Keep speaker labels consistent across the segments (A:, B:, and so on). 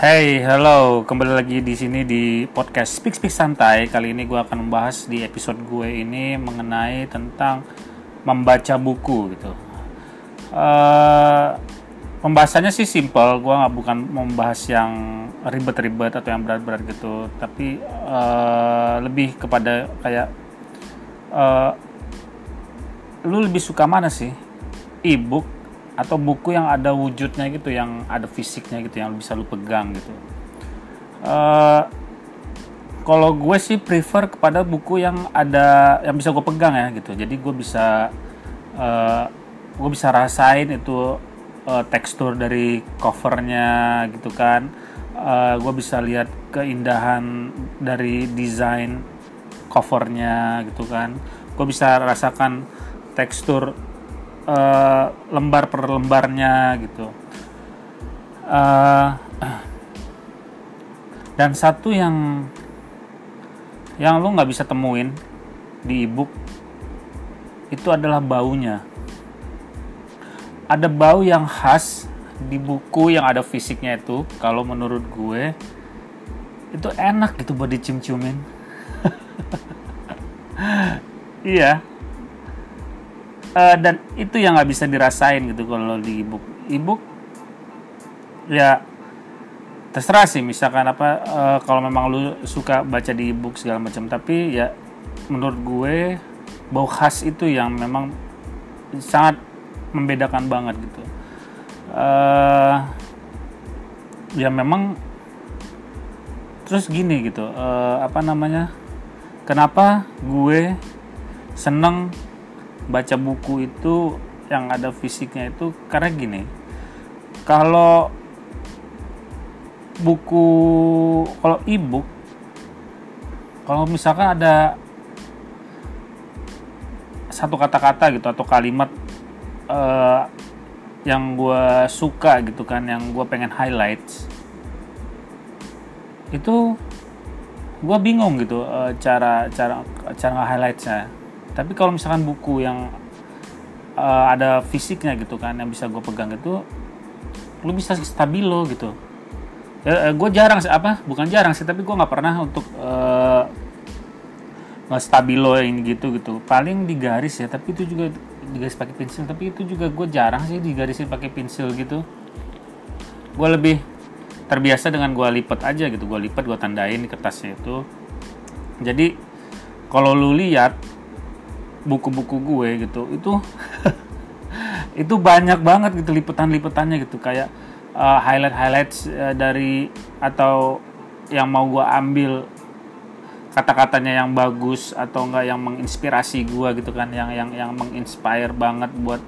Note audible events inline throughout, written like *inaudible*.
A: Hey, hello, kembali lagi di sini di podcast Speak Speak Santai. Kali ini gue akan membahas di episode gue ini mengenai tentang membaca buku gitu. Uh, pembahasannya sih simple, gue nggak bukan membahas yang ribet-ribet atau yang berat-berat gitu, tapi uh, lebih kepada kayak uh, lu lebih suka mana sih, e-book atau buku yang ada wujudnya gitu yang ada fisiknya gitu yang bisa lu pegang gitu. Uh, kalau gue sih prefer kepada buku yang ada yang bisa gue pegang ya gitu. Jadi gue bisa uh, gue bisa rasain itu uh, tekstur dari covernya gitu kan. Uh, gue bisa lihat keindahan dari desain covernya gitu kan. Gue bisa rasakan tekstur uh, lembar per lembarnya gitu. Uh, dan satu yang yang lu nggak bisa temuin di ebook itu adalah baunya. Ada bau yang khas di buku yang ada fisiknya itu kalau menurut gue itu enak gitu buat dicium-ciumin. *laughs* Iya uh, dan itu yang nggak bisa dirasain gitu kalau di ebook. Ebook ya terserah sih misalkan apa uh, kalau memang lu suka baca di ebook segala macam tapi ya menurut gue bau khas itu yang memang sangat membedakan banget gitu. Uh, ya memang terus gini gitu uh, apa namanya kenapa gue seneng baca buku itu yang ada fisiknya itu karena gini kalau buku kalau e-book kalau misalkan ada satu kata-kata gitu atau kalimat uh, yang gue suka gitu kan yang gue pengen highlights itu gue bingung gitu uh, cara cara cara nge-highlightsnya tapi kalau misalkan buku yang uh, ada fisiknya gitu kan yang bisa gue pegang itu lu bisa stabilo gitu. Ya, eh, gue jarang sih apa bukan jarang sih tapi gue nggak pernah untuk uh, stabilo yang gitu gitu. Paling digaris ya tapi itu juga digaris pakai pensil. Tapi itu juga gue jarang sih digarisin pakai pensil gitu. Gue lebih terbiasa dengan gue lipat aja gitu. Gue lipat gue tandain di kertasnya itu. Jadi kalau lu lihat buku-buku gue gitu itu *laughs* itu banyak banget gitu lipetan-lipetannya gitu. Kayak uh, highlight-highlight uh, dari atau yang mau gue ambil kata-katanya yang bagus atau enggak yang menginspirasi gue gitu kan yang yang yang menginspire banget buat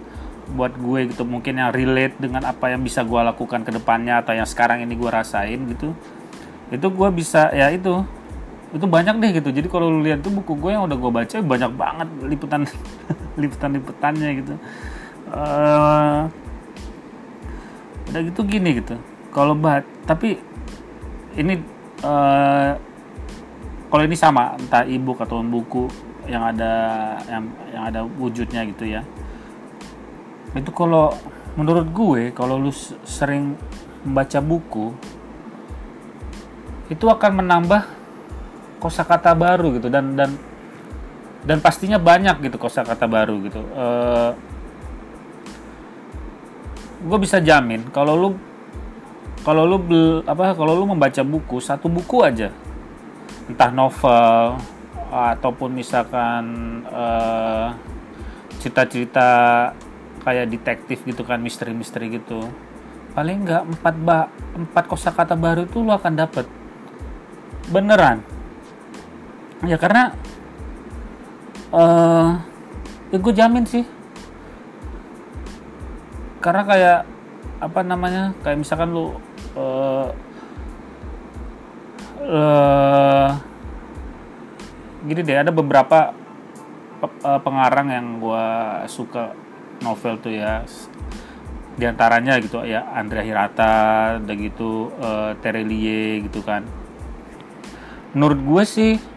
A: buat gue gitu. Mungkin yang relate dengan apa yang bisa gue lakukan ke depannya atau yang sekarang ini gue rasain gitu. Itu gue bisa ya itu itu banyak deh gitu. Jadi kalau lu lihat tuh buku gue yang udah gue baca banyak banget liputan *laughs* liputan liputannya gitu. Uh, udah gitu gini gitu. Kalau bat tapi ini uh, kalau ini sama entah ebook atau buku yang ada yang yang ada wujudnya gitu ya. Itu kalau menurut gue kalau lu sering membaca buku itu akan menambah kosakata baru gitu dan dan dan pastinya banyak gitu kosakata baru gitu. Uh, eh, gue bisa jamin kalau lu kalau lu bel, apa kalau lu membaca buku satu buku aja. Entah novel ataupun misalkan uh, cerita-cerita kayak detektif gitu kan misteri-misteri gitu. Paling nggak empat ba empat kosakata baru itu lu akan dapat beneran ya karena uh, ya gue jamin sih. Karena kayak apa namanya kayak misalkan lu uh, uh, gini deh ada beberapa pengarang yang gue suka novel tuh ya. Di antaranya gitu ya Andrea Hirata udah gitu uh, Terelie gitu kan. Menurut gue sih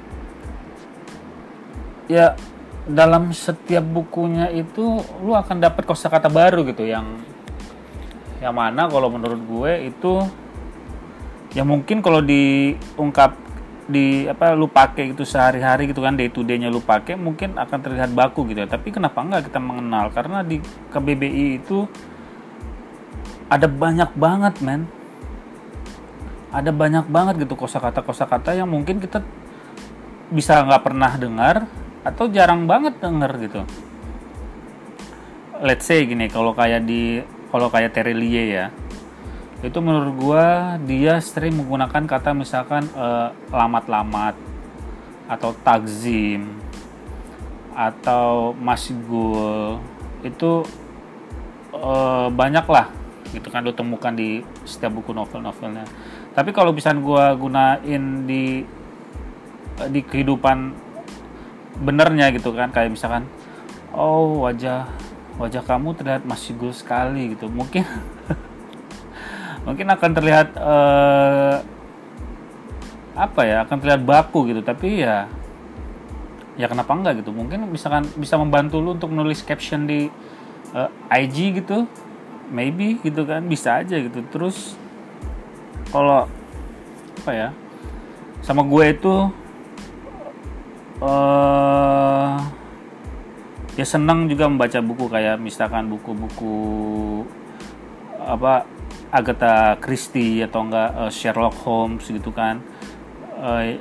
A: ya dalam setiap bukunya itu lu akan dapat kosakata baru gitu yang yang mana kalau menurut gue itu ya mungkin kalau diungkap di apa lu pakai gitu sehari-hari gitu kan day to day-nya lu pakai mungkin akan terlihat baku gitu ya. Tapi kenapa enggak kita mengenal? Karena di KBBI itu ada banyak banget, men. Ada banyak banget gitu kosakata-kosakata yang mungkin kita bisa nggak pernah dengar atau jarang banget denger gitu. Let's say gini, kalau kayak di kalau kayak Terelie ya, itu menurut gua dia sering menggunakan kata misalkan uh, lamat-lamat atau takzim atau masgul itu uh, banyak lah gitu kan lo temukan di setiap buku novel-novelnya tapi kalau bisa gua gunain di di kehidupan benernya gitu kan kayak misalkan oh wajah wajah kamu terlihat masgul sekali gitu. Mungkin *laughs* mungkin akan terlihat uh, apa ya akan terlihat baku gitu. Tapi ya ya kenapa enggak gitu. Mungkin misalkan bisa membantu lu untuk menulis caption di uh, eh, IG gitu. Maybe gitu kan bisa aja gitu. Terus kalau apa ya sama gue itu uh, ya senang juga membaca buku kayak misalkan buku-buku apa Agatha Christie atau enggak uh, Sherlock Holmes gitu kan. Uh,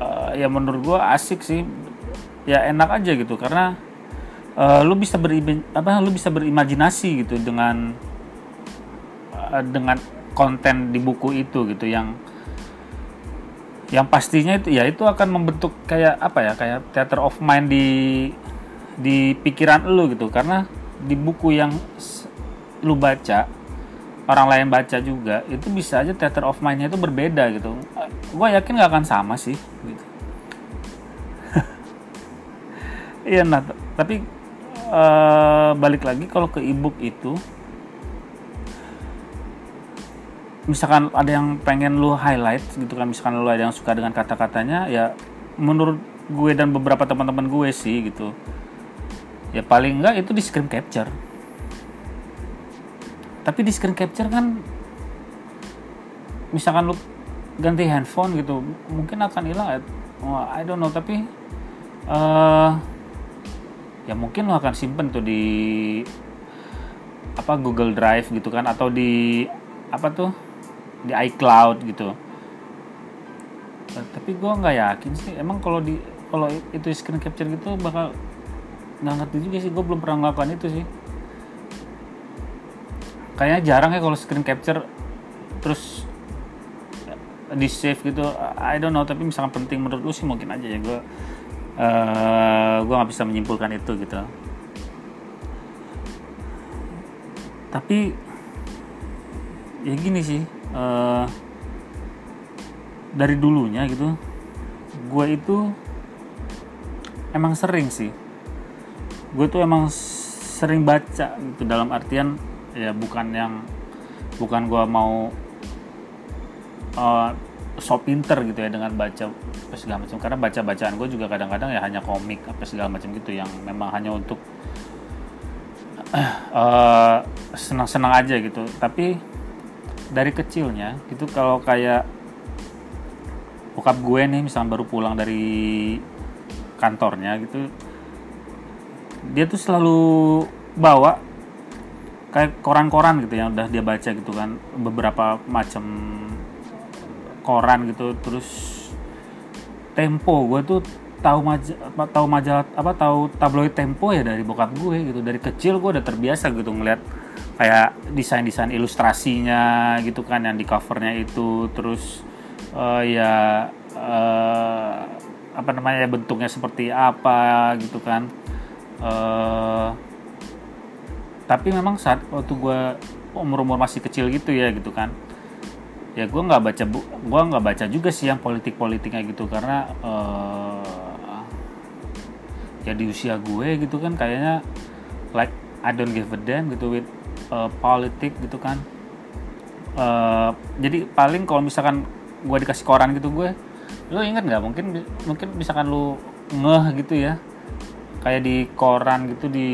A: uh, ya menurut gue asik sih. Ya enak aja gitu karena uh, lu bisa berim apa lu bisa berimajinasi gitu dengan uh, dengan konten di buku itu gitu yang yang pastinya itu ya itu akan membentuk kayak apa ya kayak theater of mind di di pikiran lu gitu. Karena di buku yang lu baca orang lain baca juga itu bisa aja theater of mindnya itu berbeda gitu. Gue yakin nggak akan sama sih gitu. *laughs* Iya nah tapi uh, balik lagi kalau ke ebook itu misalkan ada yang pengen lu highlight gitu kan misalkan lu ada yang suka dengan kata-katanya ya menurut gue dan beberapa teman-teman gue sih gitu ya paling enggak itu di screen capture. Tapi di screen capture kan misalkan lu ganti handphone gitu mungkin akan hilang oh, I don't know tapi uh, ya mungkin lo akan simpen tuh di apa Google Drive gitu kan atau di apa tuh di iCloud gitu. Uh, tapi gue nggak yakin sih. Emang kalau di kalau itu screen capture gitu bakal nggak ngerti juga sih. Gue belum pernah melakukan itu sih. Kayaknya jarang ya kalau screen capture terus di save gitu. I don't know tapi misalkan penting menurut lu sih mungkin aja ya. Gue uh, gue nggak bisa menyimpulkan itu gitu. Tapi ya gini sih uh, dari dulunya gitu gue itu emang sering sih. Gue tuh emang sering baca gitu dalam artian ya bukan yang bukan gue mau uh, so pinter gitu ya dengan baca apa segala macam. Karena baca bacaan gue juga kadang-kadang ya hanya komik apa segala macam gitu yang memang hanya untuk uh, *clears throat* senang-senang aja gitu. Tapi dari kecilnya gitu kalau kayak bokap gue nih misalnya baru pulang dari kantornya gitu dia tuh selalu bawa kayak koran-koran gitu yang udah dia baca gitu kan beberapa macam koran gitu. Terus Tempo gue tuh tahu majalah tahu majalah apa tahu tabloid Tempo ya dari bokap gue gitu. Dari kecil gue udah terbiasa gitu ngeliat kayak desain-desain ilustrasinya gitu kan yang di covernya itu. Terus uh, ya uh, apa namanya ya bentuknya seperti apa gitu kan. Uh, tapi memang saat waktu gue umur umur masih kecil gitu ya gitu kan. Ya gue nggak baca gue nggak baca juga sih yang politik politiknya gitu. Karena uh, ya di usia gue gitu kan kayaknya like I don't give a damn gitu with uh, politik gitu kan. Uh, jadi paling kalau misalkan gue dikasih koran gitu gue lo inget nggak? Mungkin mungkin misalkan lu ngeh gitu ya. Kayak di koran gitu di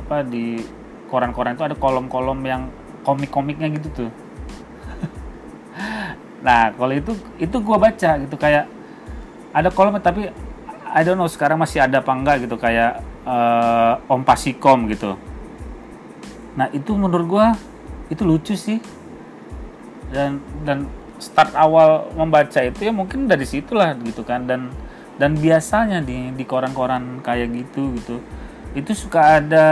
A: apa di koran-koran itu ada kolom-kolom yang komik-komiknya gitu tuh. *laughs* Nah kalau itu itu gue baca gitu kayak ada kolom tapi I don't know sekarang masih ada apa enggak gitu kayak uh, Om Pasikom gitu nah itu menurut gue itu lucu sih. Dan dan start awal membaca itu ya mungkin dari situlah gitu kan. Dan dan biasanya di di koran-koran kayak gitu gitu itu suka ada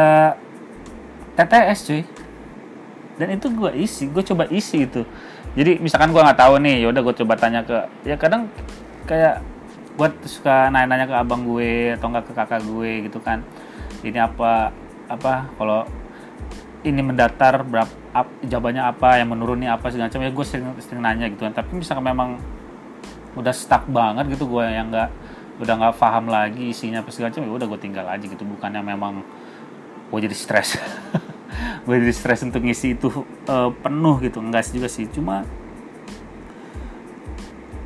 A: TTS cuy. Dan itu gue isi gue coba isi itu. Jadi misalkan gue nggak tahu nih yaudah gue coba tanya ke ya kadang kayak gue suka nanya-nanya ke abang gue atau enggak ke kakak gue gitu kan. Ini apa apa kalau ini mendatar berapa ap, jawabannya apa yang menurun apa segala macam ya gue sering sering nanya gitu kan. Tapi misalkan memang udah stuck banget gitu gue yang nggak udah nggak paham lagi isinya apa segala macam ya udah gue tinggal aja gitu. Bukannya memang gue jadi stres. *laughs* Gue jadi stres untuk ngisi itu uh, penuh gitu. Enggak sih juga sih. Cuma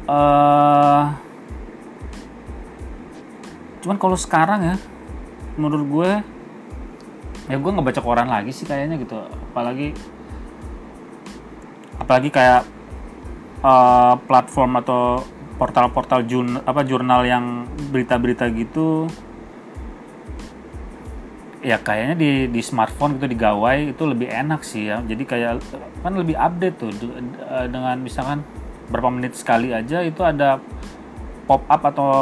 A: uh, cuman kalau sekarang ya menurut gue ya gue nggak baca koran lagi sih kayaknya gitu. Apalagi apalagi kayak uh, platform atau portal-portal jun apa jurnal yang berita-berita gitu. Ya kayaknya di di smartphone gitu di gawai itu lebih enak sih ya. Jadi kayak kan lebih update tuh. Eh, dengan misalkan berapa menit sekali aja itu ada pop up atau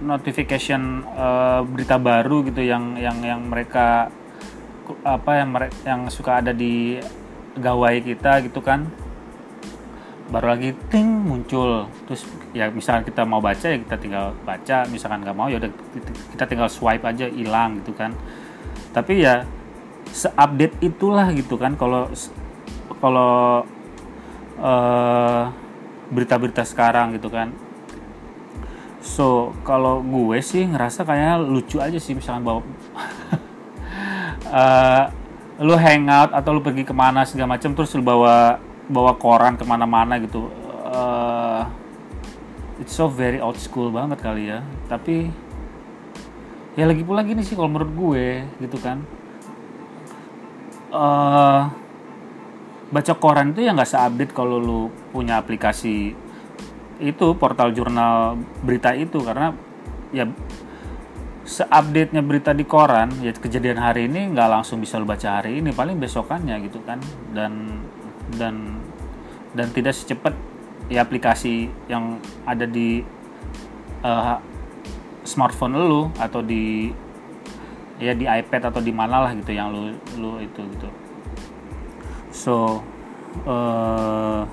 A: notification uh, berita baru gitu yang yang yang mereka apa yang mereka yang suka ada di gawai kita gitu kan. Baru lagi ting muncul. Terus ya misalkan kita mau baca ya kita tinggal baca. Misalkan nggak mau ya udah kita tinggal swipe aja hilang gitu kan. Tapi ya seupdate itulah gitu kan. Kalau kalau uh, berita-berita sekarang gitu kan. So kalau gue sih ngerasa kayak lucu aja sih misalkan bawa *laughs* uh, lu hangout atau lu pergi ke mana segala macam terus lu bawa bawa koran ke mana-mana gitu. Uh, it's so very old school banget kali ya. Tapi ya lagi pula gini sih kalau menurut gue gitu kan. Uh, baca koran itu ya nggak seupdate kalau lu punya aplikasi itu portal jurnal berita itu. Karena ya seupdate-nya berita di koran ya kejadian hari ini nggak langsung bisa lo baca hari ini paling besokannya gitu kan. Dan dan dan tidak secepat ya aplikasi yang ada di uh, smartphone lo atau di ya di iPad atau di mana lah gitu yang lu lu itu gitu. So uh,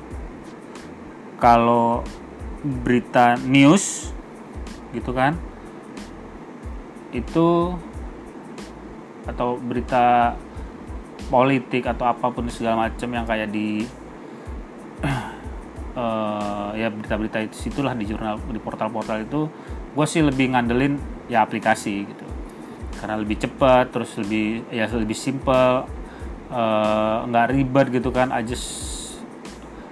A: kalau berita news gitu kan itu atau berita politik atau apa pun segala macam yang kayak di uh, *clears throat* ya berita-berita itu situlah di jurnal di portal-portal itu. Gue sih lebih ngandelin ya aplikasi gitu. Karena lebih cepat terus lebih ya lebih simple eh, nggak uh, ribet gitu kan. I just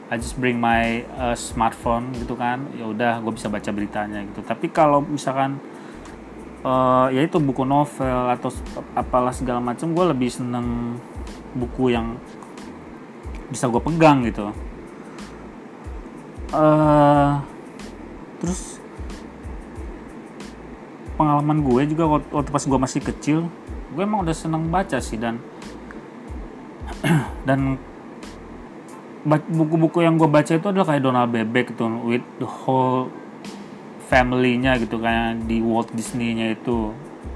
A: I just bring my uh, smartphone gitu kan. Ya udah gue bisa baca beritanya gitu. Tapi kalau misalkan uh, ya itu buku novel atau apalah segala macam gue lebih seneng buku yang bisa gue pegang gitu. Uh, terus pengalaman gue juga waktu, pas gue masih kecil gue emang udah seneng baca sih dan *clears throat* dan buku-buku yang gue baca itu adalah kayak Donald Bebek gitu with the whole family-nya gitu kayak di Walt Disney-nya itu.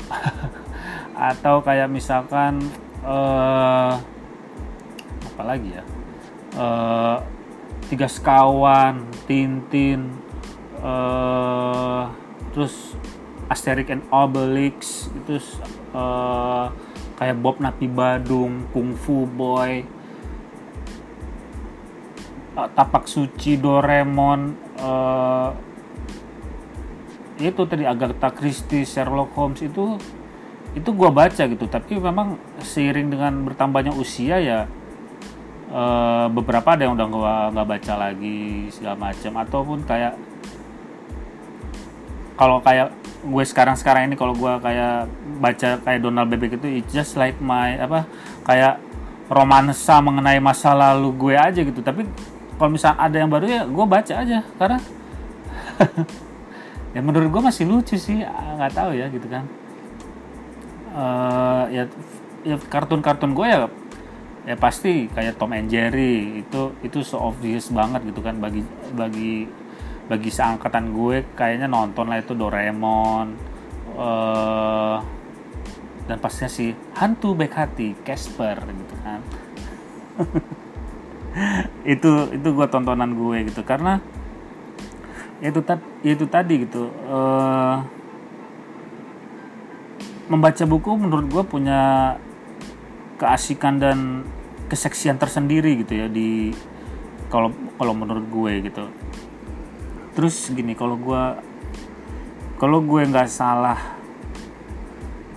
A: *laughs* Atau kayak misalkan uh, apa lagi ya? Uh, tiga sekawan Tintin uh, terus Asterix and Obelix itu uh, kayak Bob Napi Badung Kung Fu Boy uh, Tapak Suci Doraemon uh, itu tadi Agatha Christie Sherlock Holmes itu itu gue baca gitu. Tapi memang seiring dengan bertambahnya usia ya e, beberapa ada yang udah gue nggak baca lagi segala macam. Ataupun kayak kalau kayak gue sekarang sekarang ini kalau gue kayak baca kayak Donald Bebek itu it's just like my apa kayak romansa mengenai masa lalu gue aja gitu. Tapi kalau misal ada yang baru ya gue baca aja. Karena *laughs* ya menurut gue masih lucu sih nggak tahu ya gitu kan. Uh, ya ya kartun-kartun gue ya ya pasti kayak Tom and Jerry itu itu so obvious banget gitu kan bagi bagi bagi seangkatan gue kayaknya nonton lah itu Doraemon uh, dan pastinya si hantu baik hati Casper gitu kan. *laughs* Itu itu gue tontonan gue gitu karena itu tadi itu tadi gitu uh, membaca buku menurut gue punya keasikan dan keseksian tersendiri gitu ya di kalau kalau menurut gue gitu. Terus gini kalau gue kalau gue nggak salah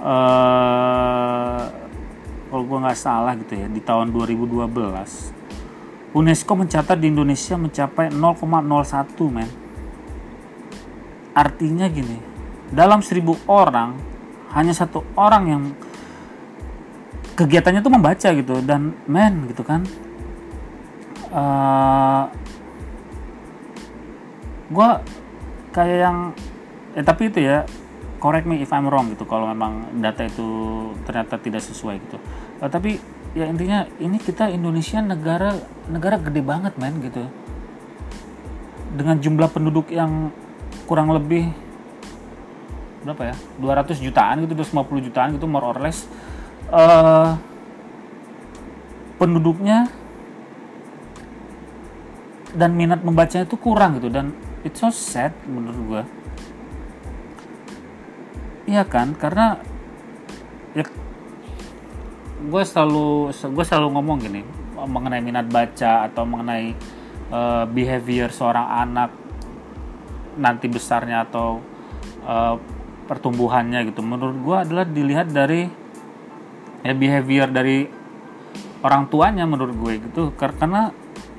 A: uh, kalau gue nggak salah gitu ya di tahun 2012 UNESCO mencatat di Indonesia mencapai 0,01 men artinya gini dalam seribu orang hanya satu orang yang kegiatannya tuh membaca gitu dan men gitu kan. Uh, eh, gue kayak yang ya tapi itu ya correct me if I'm wrong gitu kalau memang data itu ternyata tidak sesuai gitu. Uh, tapi ya intinya ini kita Indonesia negara negara gede banget men gitu dengan jumlah penduduk yang kurang lebih berapa ya? 200 jutaan gitu 250 jutaan gitu more or less. Uh, penduduknya dan minat membacanya itu kurang gitu dan it's so sad menurut gue iya kan? Karena ya gue selalu gue selalu ngomong gini mengenai minat baca atau mengenai uh, behavior seorang anak nanti besarnya atau uh, pertumbuhannya gitu. Menurut gue adalah dilihat dari ya behavior dari orang tuanya menurut gue gitu. Karena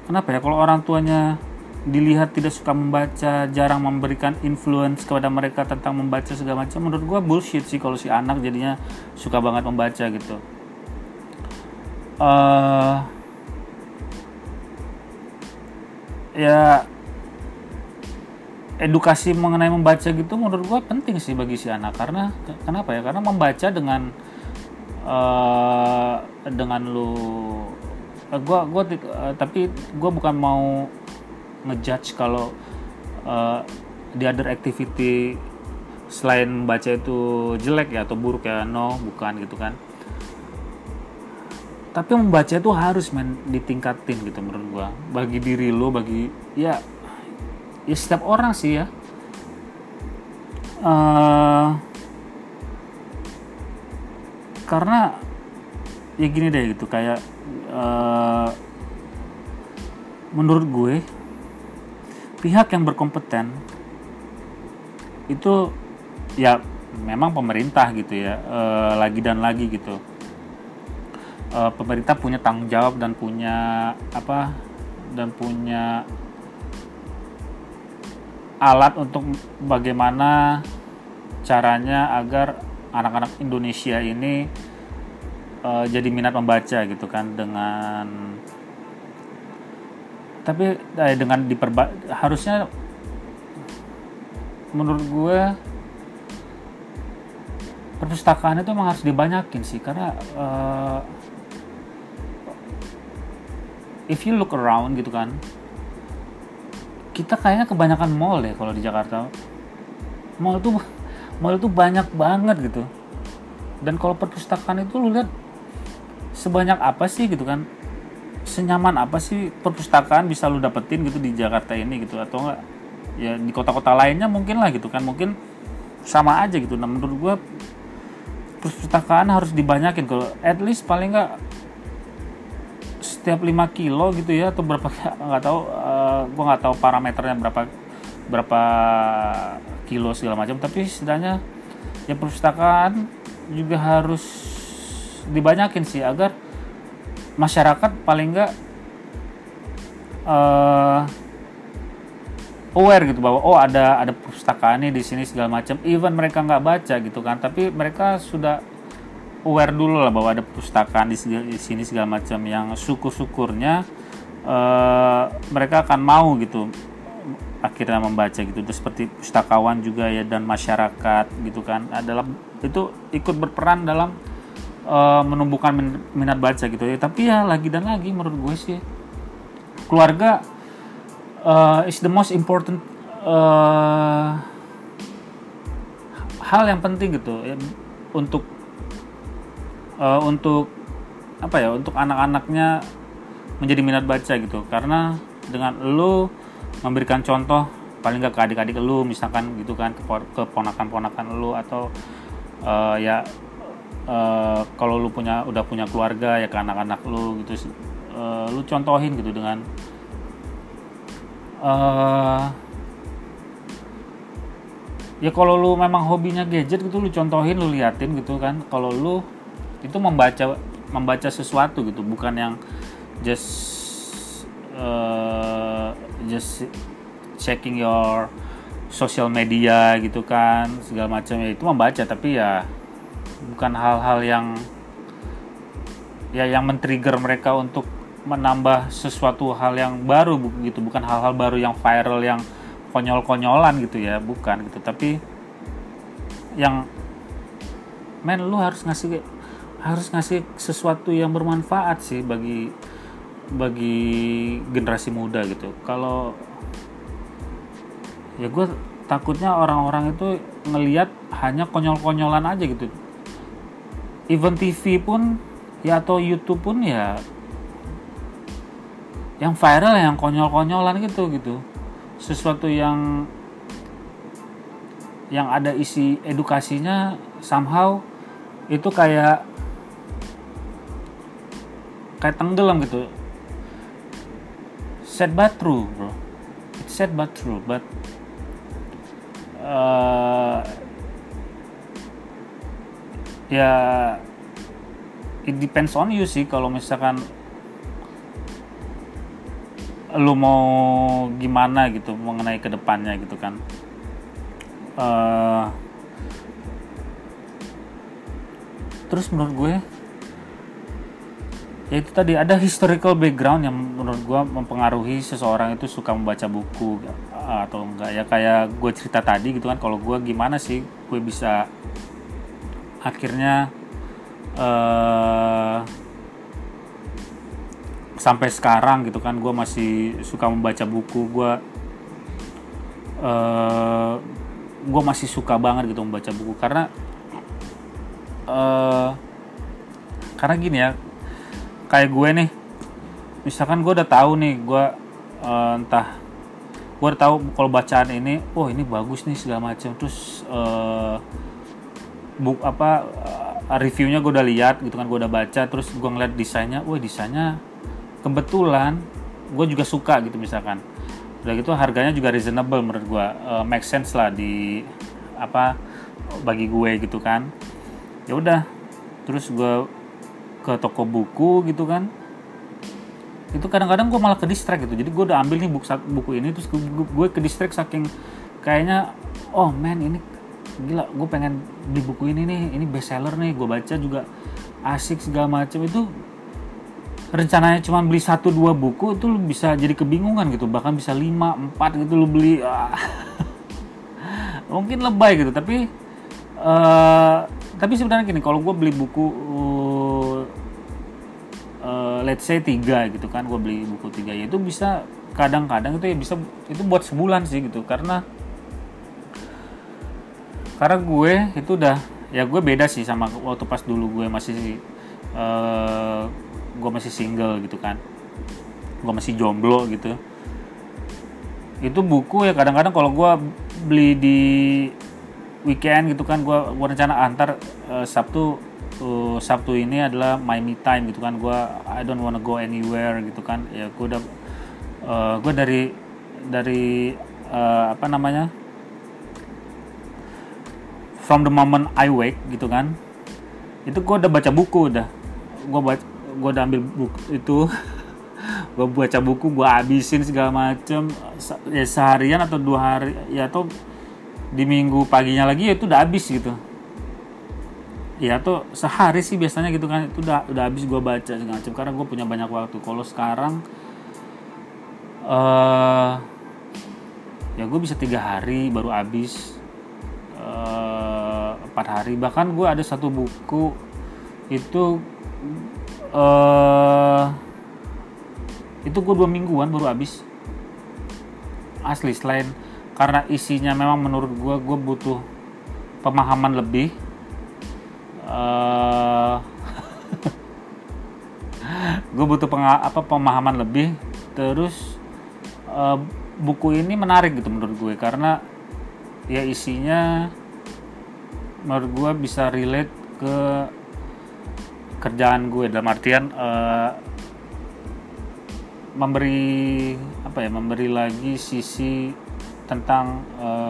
A: kenapa ya kalau orang tuanya dilihat tidak suka membaca jarang memberikan influence kepada mereka tentang membaca segala macam menurut gue bullshit sih kalau si anak jadinya suka banget membaca gitu. Uh, ya edukasi mengenai membaca gitu menurut gue penting sih bagi si anak. Karena kenapa ya? Karena membaca dengan uh, dengan lu uh, gua gua uh, tapi gua bukan mau ngejudge kalau uh, di other activity selain membaca itu jelek ya atau buruk ya. No bukan gitu kan. Tapi membaca itu harus men ditingkatin gitu menurut gua. Bagi diri lo bagi ya ya setiap orang sih ya. Uh, karena ya gini deh gitu kayak uh, menurut gue pihak yang berkompeten itu ya memang pemerintah gitu ya uh, lagi dan lagi gitu. Uh, pemerintah punya tanggung jawab dan punya apa dan punya alat untuk bagaimana caranya agar anak-anak Indonesia ini uh, jadi minat membaca gitu kan dengan tapi eh, dengan diperba harusnya menurut gue perpustakaan itu memang harus dibanyakin sih karena uh, if you look around gitu kan kita kayaknya kebanyakan mall ya kalau di Jakarta. Mall tuh mall itu banyak banget gitu. Dan kalau perpustakaan itu lu lihat sebanyak apa sih gitu kan? Senyaman apa sih perpustakaan bisa lu dapetin gitu di Jakarta ini gitu? Atau enggak? Ya di kota-kota lainnya mungkin lah gitu kan. Mungkin sama aja gitu. Nah menurut gue perpustakaan harus dibanyakin kalau at least paling enggak setiap 5 kilo gitu ya atau berapa *laughs* nggak tahu uh, gue nggak tahu parameternya berapa berapa kilo segala macam tapi setidaknya ya perpustakaan juga harus dibanyakin sih agar masyarakat paling enggak uh, aware gitu bahwa oh ada ada perpustakaan nih di sini segala macam. Even mereka nggak baca gitu kan tapi mereka sudah aware dulu lah bahwa ada perpustakaan di, sini segala macam yang syukur-syukurnya uh, mereka akan mau gitu akhirnya membaca gitu. Terus seperti pustakawan juga ya dan masyarakat gitu kan. Adalah itu ikut berperan dalam uh, menumbuhkan minat baca gitu ya. Tapi ya lagi dan lagi menurut gue sih keluarga uh, is the most important hal yang penting gitu ya, untuk uh, untuk apa ya untuk anak-anaknya menjadi minat baca gitu. Karena dengan lu memberikan contoh paling nggak ke adik-adik lu misalkan gitu kan ke ponakan-ponakan lu atau uh, ya uh, kalau lu punya udah punya keluarga ya ke anak-anak lu gitu uh, lu contohin gitu dengan uh, ya kalau lu memang hobinya gadget gitu lu contohin lu liatin gitu kan. Kalau lu itu membaca membaca sesuatu gitu bukan yang just uh, just checking your social media gitu kan segala macam. Ya itu membaca tapi ya bukan hal-hal yang ya yang men-trigger mereka untuk menambah sesuatu hal yang baru gitu. Bukan hal-hal baru yang viral yang konyol-konyolan gitu ya. Bukan gitu. Tapi yang men lu harus ngasih harus ngasih sesuatu yang bermanfaat sih bagi bagi generasi muda gitu. Kalau ya gue takutnya orang-orang itu ngelihat hanya konyol-konyolan aja gitu. Even TV pun ya atau YouTube pun ya yang viral yang konyol-konyolan gitu gitu. Sesuatu yang yang ada isi edukasinya somehow itu kayak kayak tenggelam gitu sad but true bro. It's sad but true but uh, ya it depends on you sih kalau misalkan lu mau gimana gitu mengenai ke depannya gitu kan. Uh, terus menurut gue ya itu tadi. Ada historical background yang menurut gue mempengaruhi seseorang itu suka membaca buku atau enggak. Ya kayak gue cerita tadi gitu kan kalau gue gimana sih gue bisa akhirnya uh, sampai sekarang gitu kan gue masih suka membaca buku. Gue uh, gue masih suka banget gitu membaca buku. Karena uh, karena gini ya kayak gue nih. Misalkan gue udah tahu nih gue uh, entah gue udah tahu kalau bacaan ini oh ini bagus nih segala macam terus uh, buk apa uh, reviewnya gue udah lihat gitu kan gue udah baca terus gue ngeliat desainnya wah desainnya kebetulan gue juga suka gitu misalkan. Udah gitu harganya juga reasonable menurut gue uh, make sense lah di apa bagi gue gitu kan. Ya udah terus gue ke toko buku gitu kan. Itu kadang-kadang gue malah ke distract gitu. Jadi gue udah ambil nih buku buku ini terus gue, ke distract saking kayaknya oh man ini gila gue pengen beli buku ini nih ini best seller nih gue baca juga asik segala macam itu rencananya cuma beli satu dua buku itu lu bisa jadi kebingungan gitu. Bahkan bisa lima empat gitu lu beli. *laughs* Mungkin lebay gitu tapi uh, tapi sebenarnya gini kalau gue beli buku let's say tiga gitu kan gue beli buku tiga ya itu bisa kadang-kadang itu ya bisa itu buat sebulan sih gitu. Karena karena gue itu udah ya gue beda sih sama waktu pas dulu gue masih uh, gue masih single gitu kan. Gue masih jomblo gitu. Itu buku ya kadang-kadang kalau gue beli di weekend gitu kan gue gue rencana antar uh, Sabtu uh, Sabtu ini adalah my me time gitu kan. Gue I don't wanna go anywhere gitu kan. Ya gue udah uh, gue dari dari uh, apa namanya? From the moment I wake gitu kan. Itu gue udah baca buku udah. Gue baca gue udah ambil buku itu *laughs* gue baca buku gue habisin segala macem. Ya seharian atau dua hari ya atau di minggu paginya lagi ya itu udah habis gitu ya atau sehari sih biasanya gitu kan. Itu udah udah habis gue baca segala macam. Karena gue punya banyak waktu. Kalau sekarang uh, ya gue bisa tiga hari baru habis empat uh, hari. Bahkan gue ada satu buku itu uh, itu gue dua mingguan baru habis. Asli selain karena isinya memang menurut gue gue butuh pemahaman lebih uh, gue butuh penga apa pemahaman lebih. Terus uh, buku ini menarik gitu menurut gue karena ya isinya menurut gue bisa relate ke kerjaan gue. Dalam artian uh, memberi apa ya memberi lagi sisi tentang uh,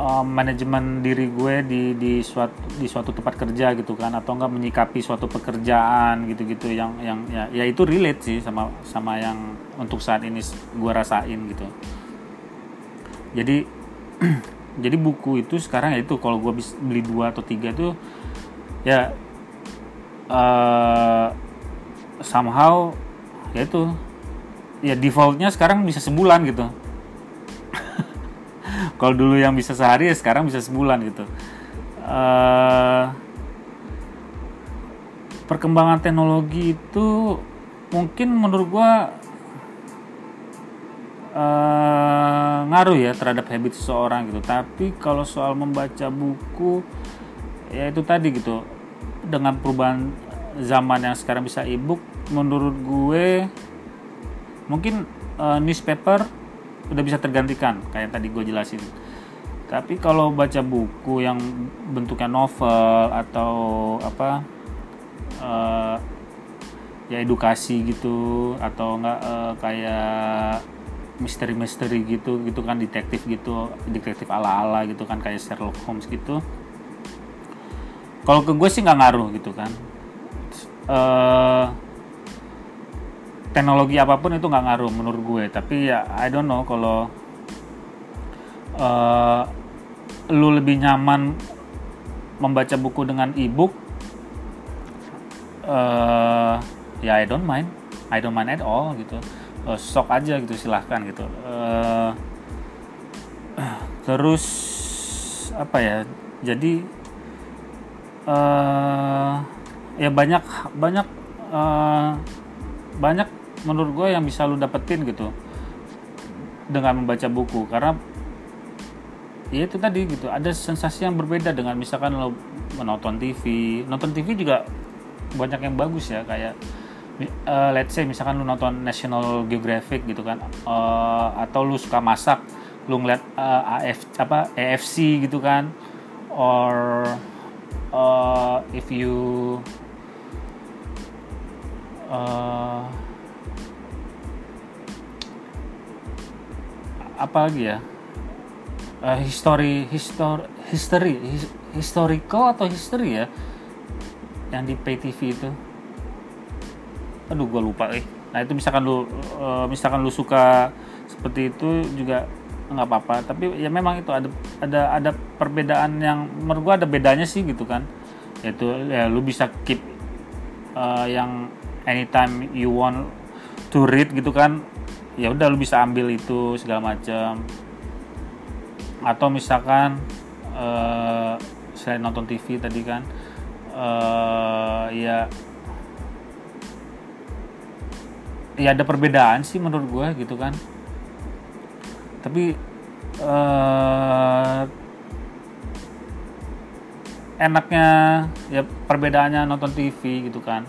A: uh, manajemen diri gue di di suatu di suatu tempat kerja gitu kan atau enggak menyikapi suatu pekerjaan gitu-gitu yang yang ya, ya itu relate sih sama sama yang untuk saat ini gue rasain gitu. Jadi *clears throat* jadi buku itu sekarang ya itu kalau gue beli dua atau tiga tuh ya uh, somehow ya itu ya defaultnya sekarang bisa sebulan gitu kalau dulu yang bisa sehari ya sekarang bisa sebulan gitu. Uh, perkembangan teknologi itu mungkin menurut gua uh, ngaruh ya terhadap habit seseorang gitu. Tapi kalau soal membaca buku ya itu tadi gitu. Dengan perubahan zaman yang sekarang bisa ebook menurut gue mungkin uh, newspaper udah bisa tergantikan kayak tadi gue jelasin. Tapi kalau baca buku yang bentuknya novel atau apa uh, ya edukasi gitu atau enggak uh, kayak misteri-misteri gitu gitu kan detektif gitu detektif ala-ala gitu kan kayak Sherlock Holmes gitu. Kalau ke gue sih nggak ngaruh gitu kan. Uh, teknologi apa pun itu nggak ngaruh menurut gue. Tapi ya I don't know kalau uh, lu lebih nyaman membaca buku dengan ebook uh, ya I don't mind. I don't mind at all gitu. Uh, sok aja gitu silahkan gitu. Uh, terus apa ya jadi uh, ya banyak banyak uh, banyak menurut gue yang bisa lu dapetin gitu dengan membaca buku. Karena ya itu tadi gitu ada sensasi yang berbeda dengan misalkan lo menonton TV nonton TV juga banyak yang bagus ya kayak uh, let's say misalkan lu nonton National Geographic gitu kan uh, atau lu suka masak lu ngeliat uh, AF apa AFC gitu kan or uh, if you apa lagi ya? Uh, history histor history his, historical atau history ya? Yang di pay TV itu. Aduh gue lupa eh. Nah itu misalkan lu uh, misalkan lu suka seperti itu juga nggak apa-apa. Tapi ya memang itu ada ada ada perbedaan yang menurut gue ada bedanya sih gitu kan. Yaitu ya lu bisa keep uh, yang anytime you want to read gitu kan ya udah lu bisa ambil itu segala macam. Atau misalkan uh, selain nonton TV tadi kan uh, ya ya ada perbedaan sih menurut gue gitu kan. Tapi uh, enaknya ya perbedaannya nonton TV gitu kan.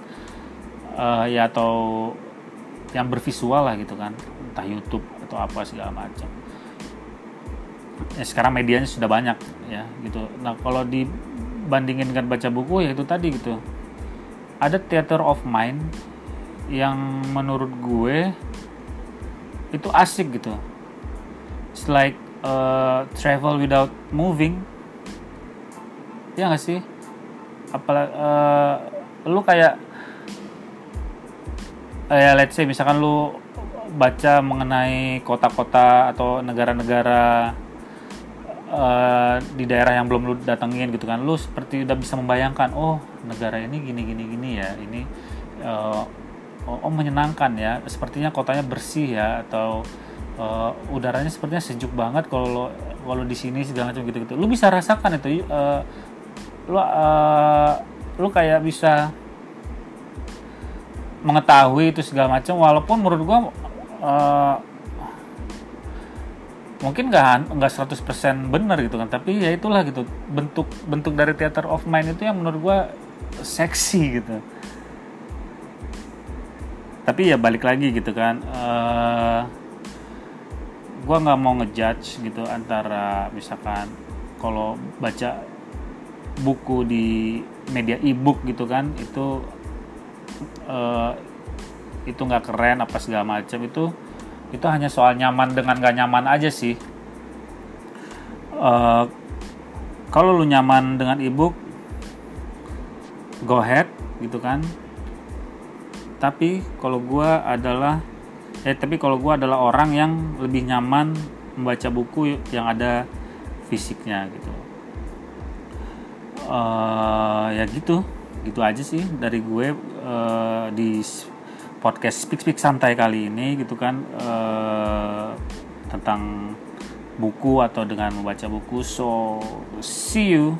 A: Uh, ya atau yang bervisual lah gitu kan entah YouTube atau apa segala macam. Ya sekarang medianya sudah banyak ya gitu. Nah kalau dibandingin dengan baca buku ya itu tadi gitu. Ada theater of mind yang menurut gue itu asik gitu. It's like uh, travel without moving. Ya gak sih? Apalagi uh, lu kayak ya let's say misalkan lu baca mengenai kota-kota atau negara-negara uh, di daerah yang belum lu datengin gitu kan. Lu seperti udah bisa membayangkan oh negara ini gini gini gini ya. Ini uh, oh, menyenangkan ya. Sepertinya kotanya bersih ya atau uh, udaranya sepertinya sejuk banget kalau kalau di sini segala macam gitu-gitu. Lu bisa rasakan itu uh, lu uh, lu kayak bisa mengetahui itu segala macam. Walaupun menurut gua uh, mungkin nggak nggak 100% benar gitu kan tapi ya itulah gitu. Bentuk bentuk dari theater of mind itu yang menurut gua seksi gitu. Tapi ya balik lagi gitu kan uh, gue nggak mau ngejudge gitu antara misalkan kalau baca buku di media e-book gitu kan itu uh, itu nggak keren apa segala macam itu itu hanya soal nyaman dengan gak nyaman aja sih. Uh, kalau lu nyaman dengan e-book go ahead gitu kan. Tapi kalau gue adalah eh tapi kalau gue adalah orang yang lebih nyaman membaca buku yang ada fisiknya gitu. Uh, ya gitu gitu aja sih dari gue uh, di podcast speak speak santai kali ini gitu kan uh, tentang buku atau dengan membaca buku. So see you